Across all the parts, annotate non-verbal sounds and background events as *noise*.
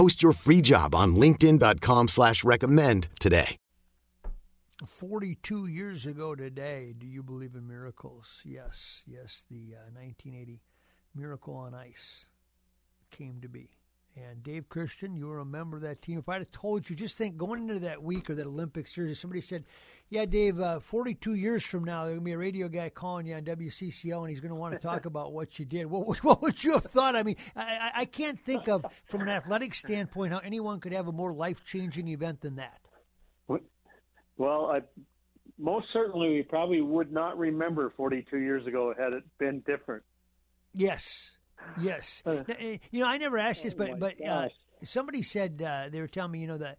Post your free job on linkedin.com slash recommend today. 42 years ago today, do you believe in miracles? Yes, yes, the uh, 1980 Miracle on Ice came to be. And Dave Christian, you were a member of that team. If I'd have told you, just think going into that week or that Olympic series, somebody said, "Yeah, Dave, uh, 42 years from now, there's gonna be a radio guy calling you on WCCO, and he's going to want to talk *laughs* about what you did." What, would- what would you have thought? I mean, I, I- I can't think of, from an athletic standpoint, how anyone could have a more life-changing event than that. Well, I most certainly we probably would not remember 42 years ago had it been different. Yes, yes. *sighs* Uh, you know, I never asked this, oh but but uh, somebody said uh, they were telling me, you know, that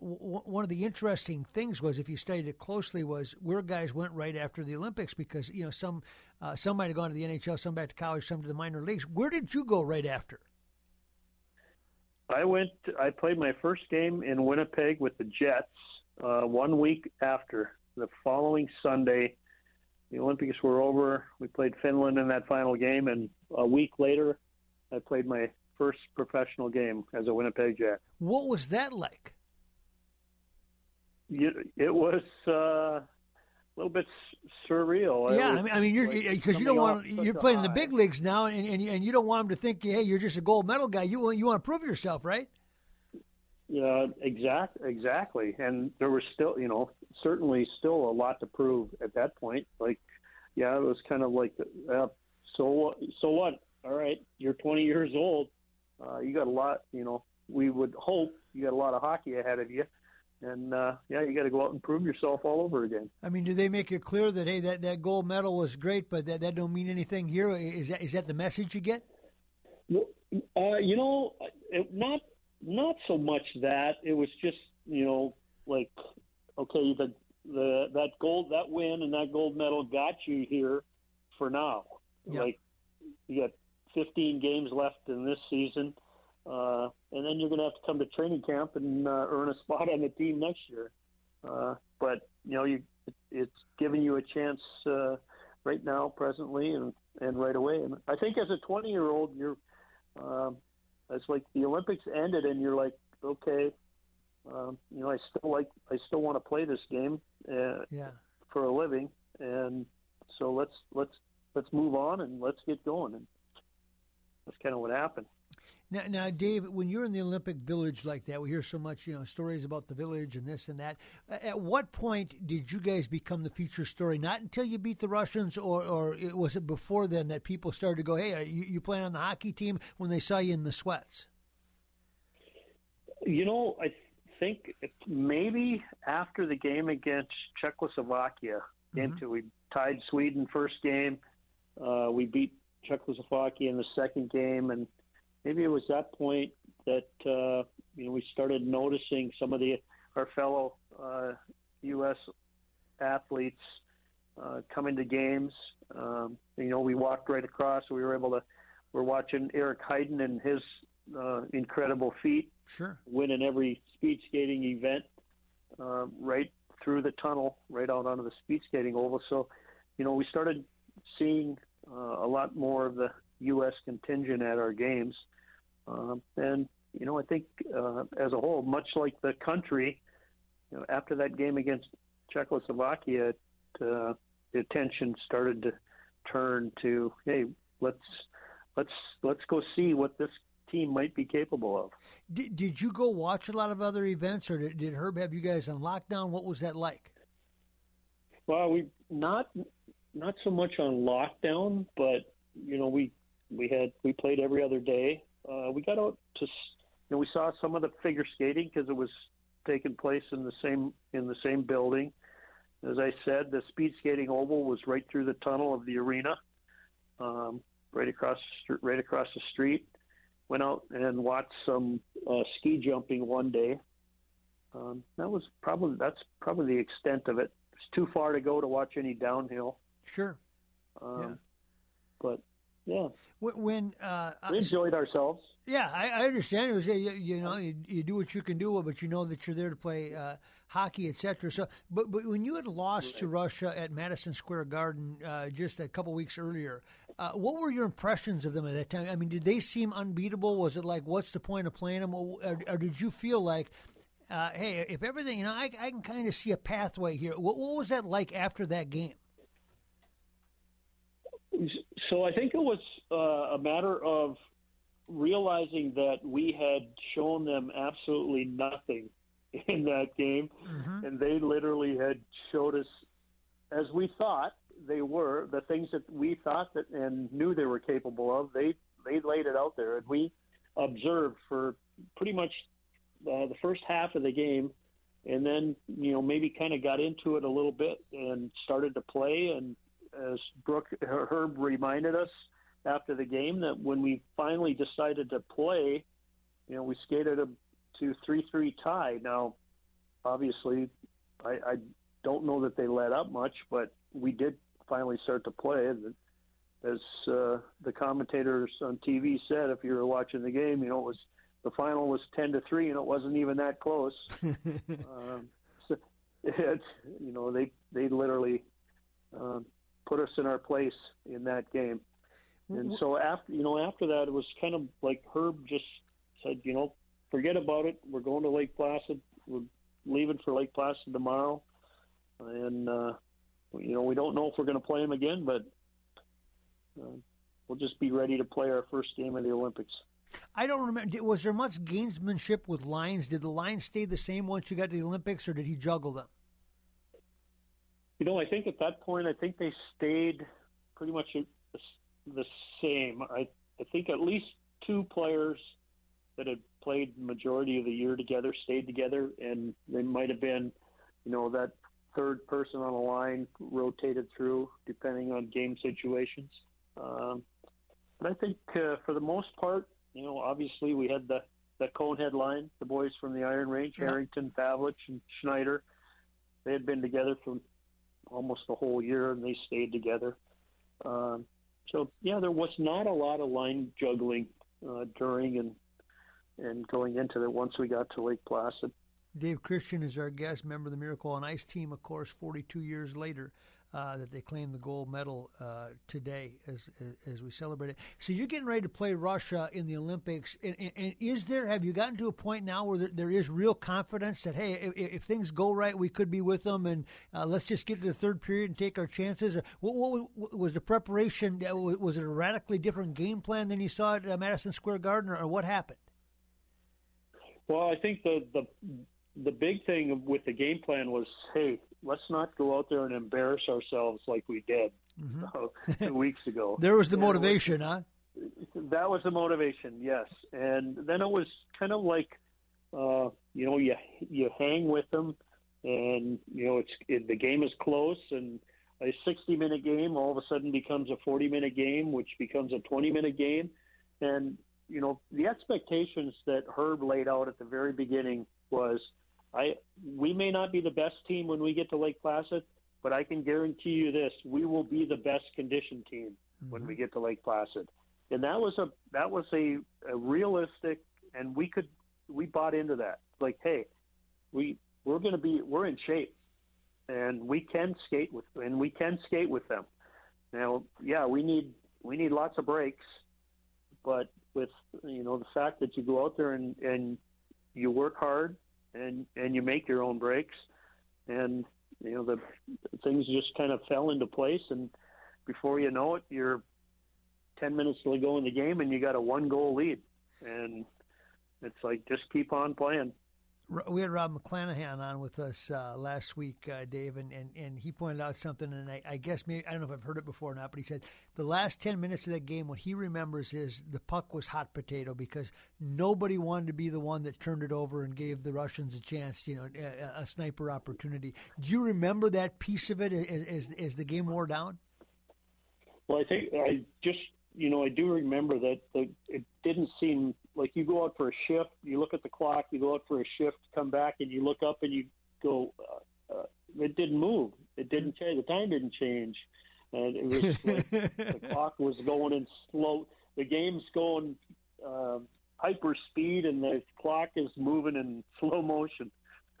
w- w- one of the interesting things was if you studied it closely was where guys went right after the Olympics because you know some uh, some might have gone to the NHL, some back to college, some to the minor leagues. Where did you go right after? I went. I played my first game in Winnipeg with the Jets. Uh, one week after the following Sunday, the Olympics were over. We played Finland in that final game, and a week later, I played my first professional game as a Winnipeg Jack. What was that like? You, it was uh, a little bit surreal. Yeah, I mean, I mean, you're like because you don't want you're playing in the big leagues now, and and you, and you don't want them to think, hey, you're just a gold medal guy. You want you want to prove yourself, right? Yeah, exact, exactly. And there was still, you know, certainly still a lot to prove at that point. Like, yeah, it was kind of like, uh, so what? So what? All right, you're 20 years old. Uh, you got a lot. You know, we would hope you got a lot of hockey ahead of you. And uh, yeah, you got to go out and prove yourself all over again. I mean, do they make it clear that hey, that, that gold medal was great, but that, that don't mean anything here? Is that is that the message you get? Uh, you know, it, not not so much that it was just you know like okay the the that gold that win and that gold medal got you here for now. Yeah. Like you got 15 games left in this season, uh, and then you're going to have to come to training camp and uh, earn a spot on the team next year. Uh, but you know you it's giving you a chance uh, right now, presently, and and right away. And I think as a 20 year old, you're um, it's like the Olympics ended, and you're like, okay, um, you know, I still like, I still want to play this game uh, Yeah. for a living, and so let's let's let's move on and let's get going. And that's kind of what happened. Now, now, Dave, when you're in the Olympic Village like that, we hear so much, you know, stories about the village and this and that. At what point did you guys become the feature story? Not until you beat the Russians, or, or it- was it before then that people started to go, "Hey, are you, you playing on the hockey team?" When they saw you in the sweats. You know, I think maybe after the game against Czechoslovakia, mm-hmm. game two, we tied Sweden first game. Uh, we beat Czechoslovakia in the second game, and maybe it was that point that uh, you know we started noticing some of the our fellow uh, U.S. athletes uh, coming to games. Um, you know, we walked right across. We were able to. We're watching Eric Heiden and his uh, incredible feat Sure. winning every speed skating event uh, right through the tunnel, right out onto the speed skating oval. So, you know, we started seeing uh, a lot more of the U.S. contingent at our games. Um, and, you know, I think uh, as a whole, much like the country, you know, after that game against Czechoslovakia, it, uh, the attention started to turn to, hey, let's let's let's go see what this team might be capable of. Did, did you go watch a lot of other events, or did, did Herb have you guys on lockdown? What was that like? Well, we not not so much on lockdown, but you know we we had we played every other day. Uh, we got out to you know we saw some of the figure skating because it was taking place in the same in the same building. As I said, the speed skating oval was right through the tunnel of the arena, um, right across right across the street. Went out and watched some uh, ski jumping one day. Um, that was probably that's probably the extent of it. It's too far to go to watch any downhill. Sure. Um, Yeah. But yeah, When uh, we enjoyed ourselves. Yeah, I, I understand. It was, you, you know, you, you do what you can do, but you know that you're there to play uh, hockey, etc. So, but but when you had lost to Russia at Madison Square Garden uh, just a couple weeks earlier, uh, what were your impressions of them at that time? I mean, did they seem unbeatable? Was it like, what's the point of playing them, or, or did you feel like? Uh, hey, if everything, you know, I, I can kind of see a pathway here. What, what was that like after that game? So I think it was uh, a matter of realizing that we had shown them absolutely nothing *laughs* in that game, and they literally had showed us, as we thought they were, the things that we thought that and knew they were capable of. They they laid it out there, and we observed for pretty much uh, the first half of the game, and then you know maybe kind of got into it a little bit and started to play. And as Brooke Herb reminded us after the game, that when we finally decided to play, you know we skated a to three three tie. Now, obviously, I, I don't know that they let up much, but we did finally start to play. As uh, the commentators on TV said, if you were watching the game, you know it was the final was ten to three, and it wasn't even that close. *laughs* um, so *laughs* it's you know they they literally um, put us in our place in that game, and so after you know after that it was kind of like Herb just said, you know, forget about it. We're going to Lake Placid. We're leaving for Lake Placid tomorrow, and uh, you know we don't know if we're going to play them again, but uh, we'll just be ready to play our first game of the Olympics. I don't remember. Was there much gamesmanship with Lions? Did the lines stay the same once you got to the Olympics, or did he juggle them? You know, I think at that point, I think they stayed pretty much the, same. I, I think at least two players that had played the majority of the year together stayed together, and they might have been, you know, that third person on the line rotated through depending on game situations. Um, but I think uh, for the most part, you know, obviously we had the the Conehead line, the boys from the Iron Range, Yeah. Harrington, Pavelich, and Schneider. They had been together for almost the whole year, and they stayed together. Um, so yeah, there was not a lot of line juggling uh, during and and going into it once we got to Lake Placid. Dave Christian is our guest, member of the Miracle on Ice team, of course, 42 years later. Uh, that they claim the gold medal uh, today as, as we celebrate it. So you're getting ready to play Russia in the Olympics, and, and, and is there? Have you gotten to a point now where there, there is real confidence that hey, if, if things go right, we could be with them, and uh, let's just get to the third period and take our chances? Or what, what, was the preparation? Was it a radically different game plan than you saw at uh, Madison Square Garden, or, or what happened? Well, I think the the the big thing with the game plan was, hey, let's not go out there and embarrass ourselves like we did *laughs* uh, two weeks ago. *laughs* There was the And it was- motivation, huh? *laughs* that was the motivation, yes. And then it was kind of like, uh, you know, you you hang with them, and you know it's it, the game is close, and a 60 minute game all of a sudden becomes a 40 minute game, which becomes a 20 minute game, and you know the expectations that Herb laid out at the very beginning was, I we may not be the best team when we get to Lake Placid, but I can guarantee you this: we will be the best conditioned team when we mm-hmm. get to Lake Placid. And that was a that was a, a realistic and we could we bought into that. Like hey we we're going to be we're in shape and we can skate with and we can skate with them. Now yeah we need we need lots of breaks but with you know the fact that you go out there and and you work hard and and you make your own breaks. And you know the things just kind of fell into place. And before you know it you're 10 minutes to go in the game and you got a one goal lead. and it's like just keep on playing we had Rob McClanahan on with us uh, last week, uh, Dave, and, and, and he pointed out something, and I, I, guess maybe I don't know if I've heard it before or not, but he said the last ten minutes of that game, what he remembers is the puck was hot potato because nobody wanted to be the one that turned it over and gave the Russians a chance, you know, a, a sniper opportunity. Do you remember that piece of it as, as, as the game wore down? Well, I think I just you know, I do remember that the, it didn't seem like you go out for a shift, you look at the clock, you go out for a shift, come back, and you look up and you go, uh, uh, it didn't move. It didn't change. The time didn't change. And it was *laughs* like the clock was going in slow. The game's going uh, hyper speed, and the clock is moving in slow motion. *laughs*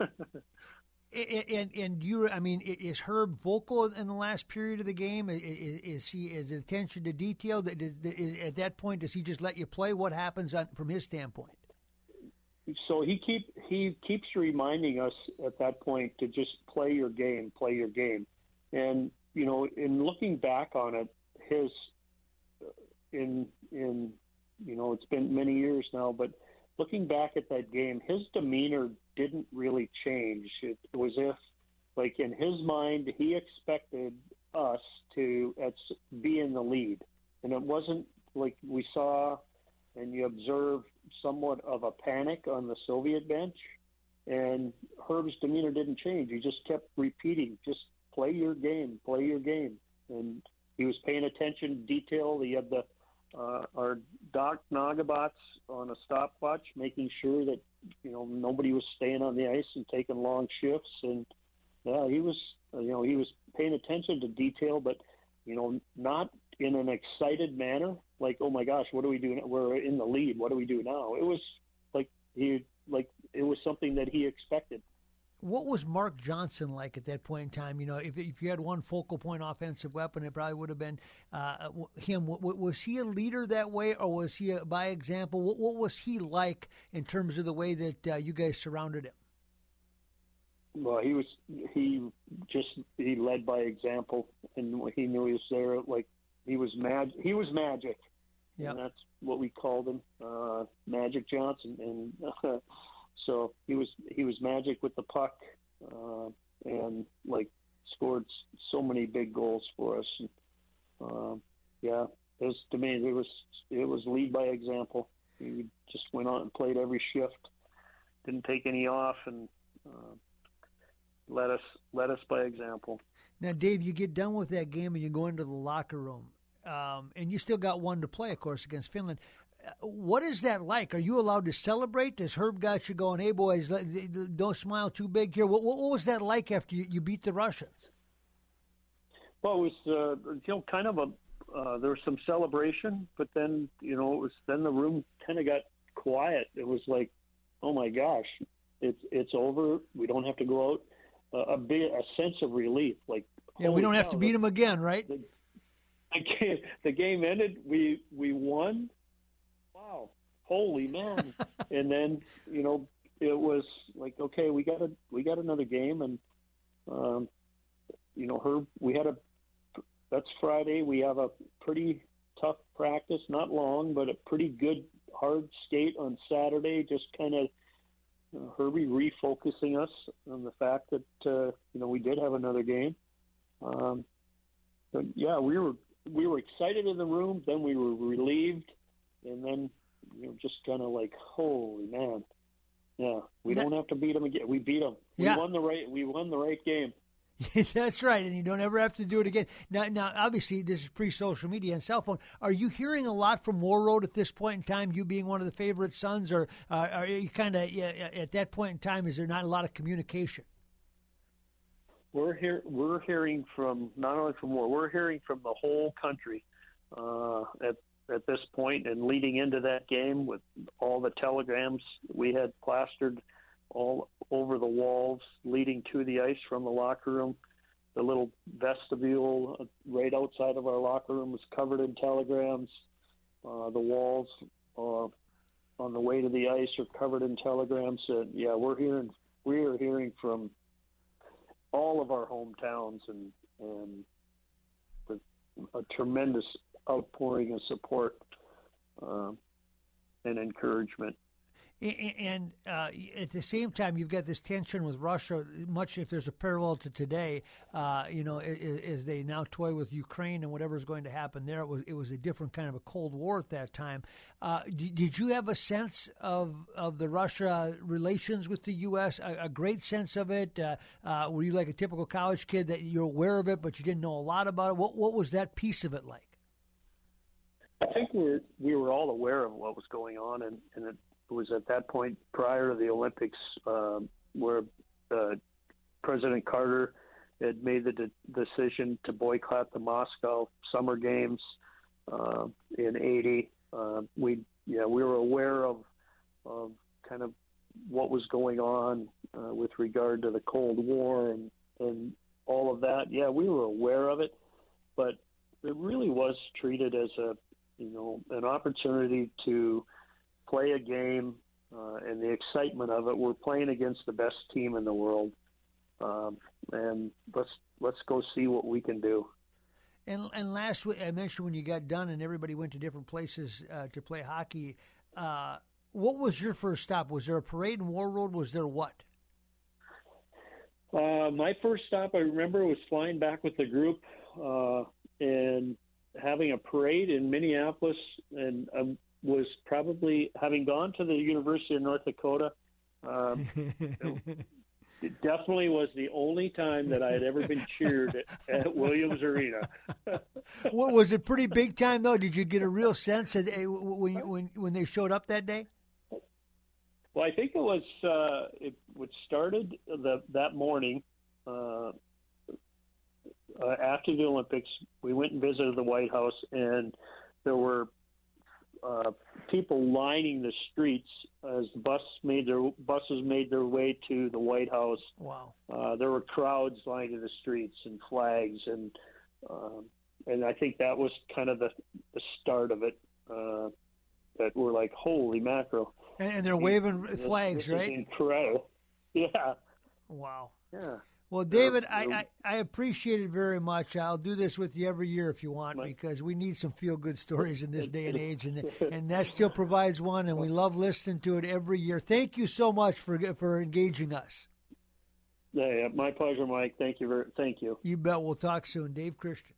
And and you, I mean, is Herb vocal in the last period of the game? Is, is he is attention to detail? That at that point, does he just let you play? What happens on, from his standpoint? So he keep he keeps reminding us at that point to just play your game, play your game, and you know, in looking back on it, his in in you know, it's been many years now, but looking back at that game, his demeanor didn't really change. It was if, like in his mind, he expected us to be in the lead, and it wasn't like we saw and you observed somewhat of a panic on the Soviet bench. And Herb's demeanor didn't change. He just kept repeating, just play your game, play your game. And he was paying attention detail. He had the uh, our Doc Nagobads on a stopwatch, making sure that you know nobody was staying on the ice and taking long shifts. And yeah, he was you know he was paying attention to detail, but you know not in an excited manner, like oh my gosh, what do we do? We're in the lead. What do we do now? It was like he like it was something that he expected what was Mark Johnson like at that point in time? You know, if, if you had one focal point offensive weapon, it probably would have been uh, him. Was he a leader that way, or was he a, by example? What, what, was he like in terms of the way that uh, you guys surrounded him? Well, he was he just he led by example, and he knew he was there. Like he was mag he was magic, yeah. that's what we called him, uh, Magic Johnson, and. *laughs* So he was he was magic with the puck, uh, and like scored so many big goals for us. And, uh, yeah, it was to me it was it was lead by example. He just went on and played every shift, didn't take any off, and uh, let us let us by example. Now, Dave, you get done with that game and you go into the locker room, um, and you still got one to play, of course, against Finland what is that like? Are you allowed to celebrate? Does Herb got you going, hey, boys, don't smile too big here? What, what was that like after you, you beat the Russians? Well, it was, uh, you know, kind of a, uh, there was some celebration, but then, you know, it was, then the room kind of got quiet. It was like, oh my gosh, it's, it's over. We don't have to go out. Uh, a bit, a sense of relief. Like, yeah, we don't have to beat them again, right? The, *laughs* the game ended. We, we won wow, holy man! *laughs* and then you know it was like, okay, we got a we got another game, and um, you know her we had a that's Friday. We have a pretty tough practice, not long, but a pretty good hard skate on Saturday. Just kind of Herbie refocusing us on the fact that uh, you know we did have another game. Um, but yeah, we were we were excited in the room. Then we were relieved and then you know just kind of like holy man yeah we that, don't have to beat them again we beat them we yeah. won the right we won the right game *laughs* That's right, and you don't ever have to do it again. Now, now, obviously, this is pre-social media and cell phone. Are you hearing a lot from Warroad at this point in time? You being one of the favorite sons, or uh, are you kind of at that point in time? Is there not a lot of communication? We're here. We're hearing from not only from War. We're hearing from the whole country uh, at at this point and leading into that game with all the telegrams we had plastered all over the walls leading to the ice from the locker room. The little vestibule right outside of our locker room was covered in telegrams. Uh, the walls uh, on the way to the ice are covered in telegrams. And yeah, we're hearing we are hearing from all of our hometowns and and a tremendous outpouring of support. Um, and encouragement. And uh, at the same time, you've got this tension with Russia. Much if there's a parallel to today, uh, you know, as they now toy with Ukraine and whatever's going to happen there, it was it was a different kind of a Cold War at that time. Uh, did, did, you have a sense of of the Russia relations with the U.S. A, a great sense of it? Uh, uh, were you like a typical college kid that you're aware of it, but you didn't know a lot about it? What what was that piece of it like? I think we were, we were all aware of what was going on, and, and it was at that point prior to the Olympics uh, where uh, President Carter had made the de- decision to boycott the Moscow Summer Games uh, in '80. Uh, we yeah we were aware of of kind of what was going on uh, with regard to the Cold War and and all of that. Yeah, we were aware of it, but it really was treated as a you know an opportunity to play a game uh, and the excitement of it. We're playing against the best team in the world, um, and let's let's go see what we can do. And, and last week, I mentioned when you got done and everybody went to different places uh, to play hockey. Uh, what was your first stop? Was there a parade in Warroad? Was there what? Uh, my first stop, I remember, was flying back with the group uh, and having a parade in Minneapolis, and um, was probably having gone to the University of North Dakota. Um, *laughs* it definitely was the only time that I had ever been cheered at, at Williams Arena. *laughs* well, was it pretty big time though? Did you get a real sense of, eh, when when when they showed up that day? Well, I think it was uh, it, it started the, that morning uh, uh, after the Olympics. We went and visited the White House, and there were uh, people lining the streets as the bus made their buses made their way to the White House. Wow! Uh, there were crowds lining the streets and flags, and um, and I think that was kind of the the start of it. Uh, that we're like, holy mackerel! And, and they're waving this, flags, right? incredible! *laughs* Yeah. Wow. Yeah. Well, David, I, I, I, appreciate it very much. I'll do this with you every year if you want, because we need some feel good stories in this day and age, and *laughs* and that still provides one, and we love listening to it every year. Thank you so much for for engaging us. Yeah, my pleasure, Mike. Thank you. Very, thank you. You bet. We'll talk soon, Dave Christian.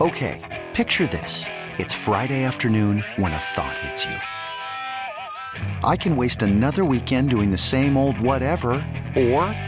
Okay, picture this: it's Friday afternoon when a thought hits you. I can waste another weekend doing the same old whatever, or